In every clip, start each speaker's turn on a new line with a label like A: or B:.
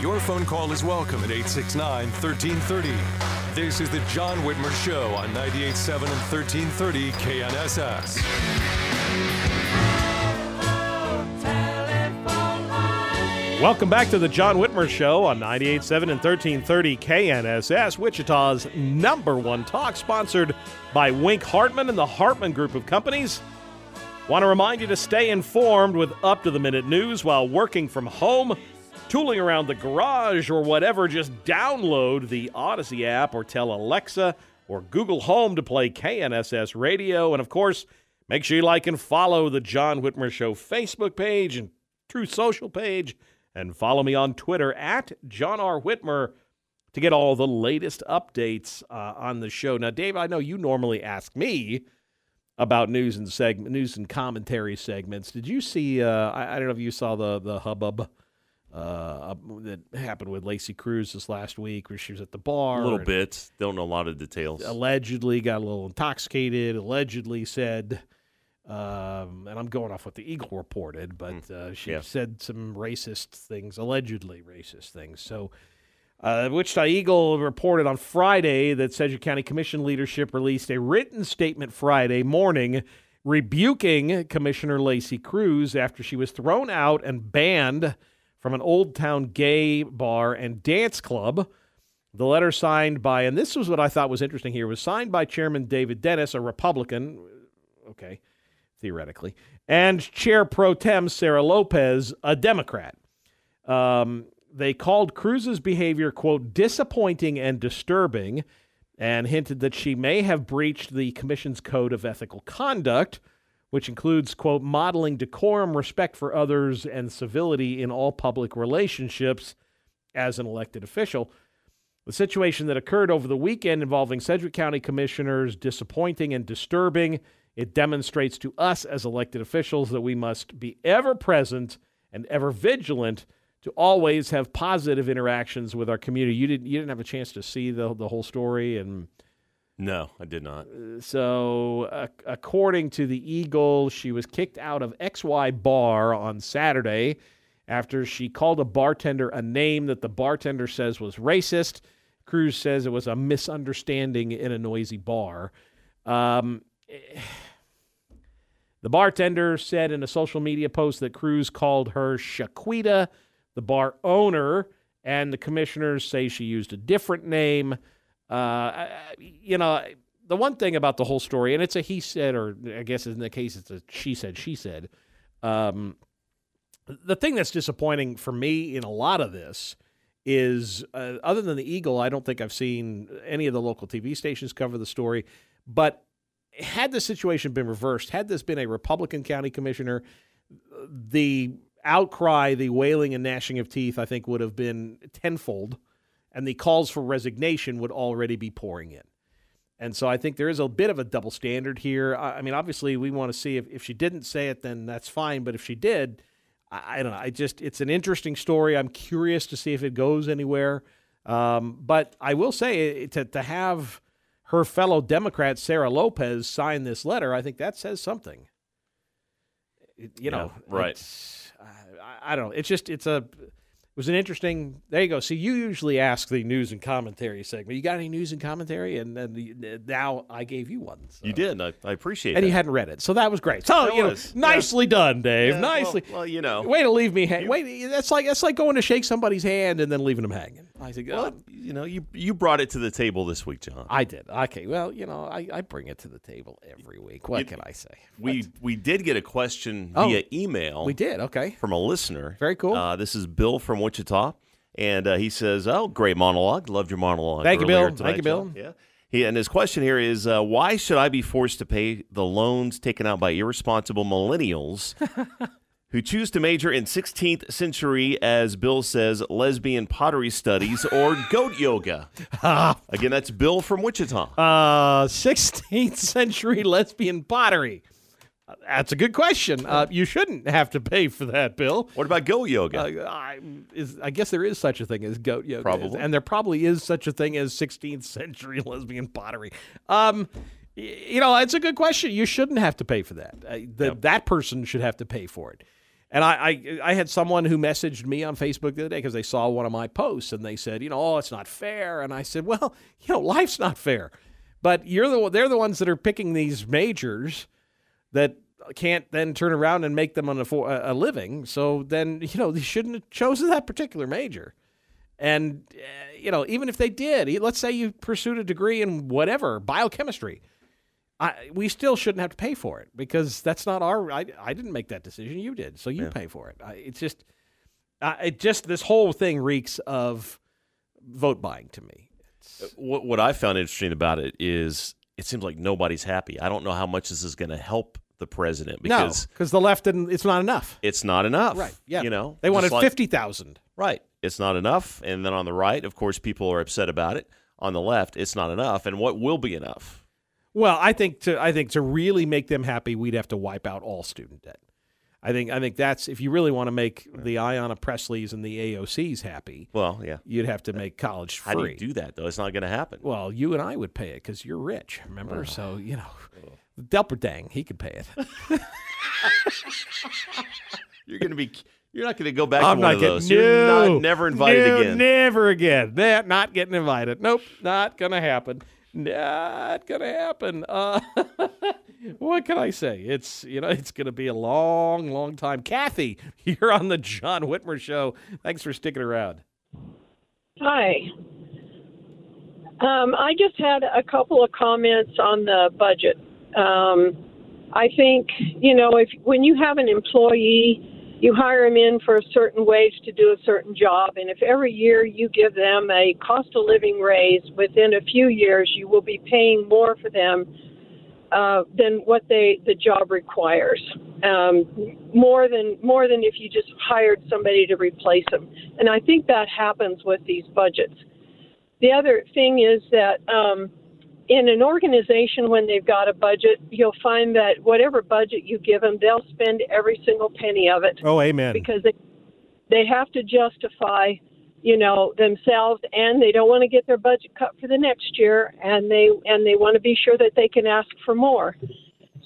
A: Your phone call is welcome at 869 1330. This is the John Whitmer Show on 98.7 and 1330 KNSS.
B: Welcome back to the John Whitmer Show on 98.7 and 1330 KNSS, Wichita's number one talk, sponsored by Wink Hartman and the Hartman Group of Companies. Want to remind you to stay informed with up to the minute news while working from home, tooling around the garage, or whatever. Just download the Audacy app or tell Alexa or Google Home to play KNSS radio. And of course, make sure you like and follow the John Whitmer Show Facebook page and Truth Social page and follow me on Twitter at John R. Whitmer to get all the latest updates uh, on the show. Now, Dave, I know you normally ask me about news and segment, news and commentary segments. Did you see? Uh, I, I, don't know if you saw the the hubbub uh, that happened with Lacey Cruz this last week, where she was at the bar.
C: A little bit. Don't know a lot of details.
B: Allegedly got a little intoxicated. Allegedly said um, and I'm going off what the Eagle reported, but hmm. uh, she yeah. said some racist things, allegedly racist things. So, uh, Wichita Eagle reported on Friday that Sedgwick County Commission leadership released a written statement Friday morning rebuking Commissioner Lacey Cruz after she was thrown out and banned from an Old Town gay bar and dance club. The letter signed by, and this was what I thought was interesting here, was signed by Chairman David Dennis, a Republican. Okay theoretically, and Chair Pro Tem Sarah Lopez, a Democrat. Um, they called Cruz's behavior, quote, disappointing and disturbing, and hinted that she may have breached the commission's code of ethical conduct, which includes, quote, modeling decorum, respect for others, and civility in all public relationships as an elected official. The situation that occurred over the weekend involving Sedgwick County commissioners disappointing and disturbing. It demonstrates to us as elected officials that we must be ever present and ever vigilant to always have positive interactions with our community. You didn't you didn't have a chance to see the the whole story and
C: no, I did not.
B: Uh, so, uh, according to the Eagle, she was kicked out of XY Bar on Saturday after she called a bartender a name that the bartender says was racist. Cruz says it was a misunderstanding in a noisy bar. Um, the bartender said in a social media post that Cruz called her Shaquita, the bar owner, and the commissioners say she used a different name. Uh, you know, the one thing about the whole story, and it's a he said, or I guess in the case it's a she said, she said. Um, the thing that's disappointing for me in a lot of this is, uh, other than the Eagle, I don't think I've seen any of the local TV stations cover the story. But had the situation been reversed, had this been a Republican county commissioner, the outcry, the wailing and gnashing of teeth, I think would have been tenfold, and the calls for resignation would already be pouring in. And so I think there is a bit of a double standard here. I mean, obviously, we want to see if, if she didn't say it, then that's fine. But if she did, I, I don't know. I just, it's an interesting story. I'm curious to see if it goes anywhere. Um, but I will say to, to have her fellow Democrat Sarah Lopez signed this letter, I think that says something. It, you know,
C: yeah, right?
B: I, I, don't know. It's just it's a was an interesting. There you go. See, you usually ask the news and commentary segment. You got any news and commentary? And then now I gave you one. So.
C: You did. I, I appreciate.
B: And
C: that.
B: you hadn't read it, so that was great. So you was. know, nicely yeah. done, Dave. Yeah, nicely.
C: Well, well, you know,
B: way to leave me. Ha- wait, that's like that's like going to shake somebody's hand and then leaving them hanging. I
C: said, well, you know, you you brought it to the table this week, John.
B: I did. Okay. Well, you know, I, I bring it to the table every week. What can I say?
C: We
B: what?
C: we did get a question oh, via email.
B: We did. Okay.
C: From a listener.
B: Very cool.
C: Uh, this is Bill from Wichita. And uh, he says, "Oh, great monologue! Loved your monologue.
B: Thank you, Bill.
C: Tonight,
B: Thank you, Bill.
C: Yeah." He, and his question here is, uh, why should I be forced to pay the loans taken out by irresponsible millennials who choose to major in 16th century, as Bill says, lesbian pottery studies or goat yoga. Again, that's Bill from Wichita.
B: Uh, 16th century lesbian pottery. That's a good question. Uh, you shouldn't have to pay for that, Bill.
C: What about goat yoga?
B: Uh, I, is, I guess there is such a thing as goat yoga.
C: Probably.
B: And there probably is such a thing as 16th century lesbian pottery. Um, you know, it's a good question. You shouldn't have to pay for that. Uh, the, That person should have to pay for it. And I, I, I had someone who messaged me on Facebook the other day because they saw one of my posts and they said, you know, oh, it's not fair. And I said, well, you know, life's not fair. But you're the they're the ones that are picking these majors that can't then turn around and make them on a, a living. So then, you know, they shouldn't have chosen that particular major. And, uh, you know, even if they did, let's say you pursued a degree in whatever, biochemistry, I, we still shouldn't have to pay for it because that's not our, I, I didn't make that decision. You did. So you pay for it. I, it's just, uh, it just, this whole thing reeks of vote buying to me.
C: what, what I found interesting about it is it seems like nobody's happy. I don't know how much this is going to help the president
B: No,
C: because
B: because the left didn't, it's not enough.
C: it's not enough.
B: Right. Yeah.
C: You know,
B: they wanted
C: like-
B: 50,000.
C: Right. It's not enough. And then on the right, of course, people are upset about it. On the left, it's not enough. And what will be enough?
B: Well, I think to I think to really make them happy, we'd have to wipe out all student debt. I think I think that's if you really want to make the Ayanna Presleys and the AOCs happy,
C: Well, yeah.
B: you'd have to uh, make college free.
C: How do you do that, though? It's not going to happen.
B: Well, you and I would pay it because you're rich, remember? So you know, Delperdang, he could pay it.
C: You're going to be. You're not going to go back
B: I'm
C: to one
B: not
C: of
B: getting
C: those.
B: no,
C: You're not never invited
B: no,
C: again.
B: Never again. That not getting invited. Nope, not gonna happen. Not gonna happen. Uh, what can I say? It's you know it's gonna be a long, long time. Kathy, you're on the John Whitmer show. Thanks for sticking around.
D: Hi. Um, I just had a couple of comments on the budget. Um, I think you know if when you have an employee, you hire them in for a certain wage to do a certain job, and if every year you give them a cost of living raise, within a few years you will be paying more for them uh, than what they the job requires. Um, more than more than if you just hired somebody to replace them, and I think that happens with these budgets. The other thing is that um, in an organization, when they've got a budget, you'll find that whatever budget you give them, they'll spend every single penny of it
B: Oh, amen.
D: because they they have to justify, you know, themselves, and they don't want to get their budget cut for the next year, and they and they want to be sure that they can ask for more.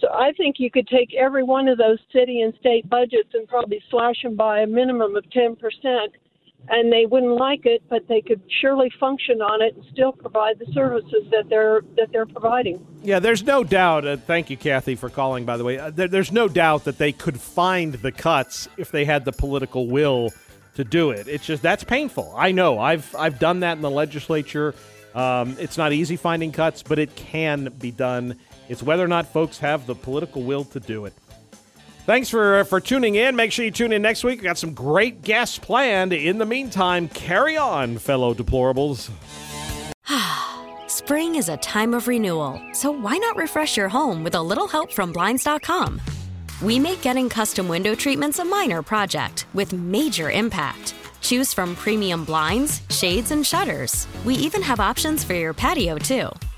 D: So I think you could take every one of those city and state budgets and probably slash them by a minimum of ten percent, and they wouldn't like it, but they could surely function on it and still provide the services that they're that they're providing.
B: Yeah, there's no doubt. Uh, thank you, Kathy, for calling. By the way, uh, there, there's no doubt that they could find the cuts if they had the political will to do it. It's just that's painful. I know. I've I've done that in the legislature. Um, it's not easy finding cuts, but it can be done. It's whether or not folks have the political will to do it. Thanks for uh, for tuning in. Make sure you tune in next week. We got some great guests planned. In the meantime, carry on, fellow deplorables.
E: Spring is a time of renewal, so why not refresh your home with a little help from Blinds.com? We make getting custom window treatments a minor project with major impact. Choose from premium blinds, shades, and shutters. We even have options for your patio, too.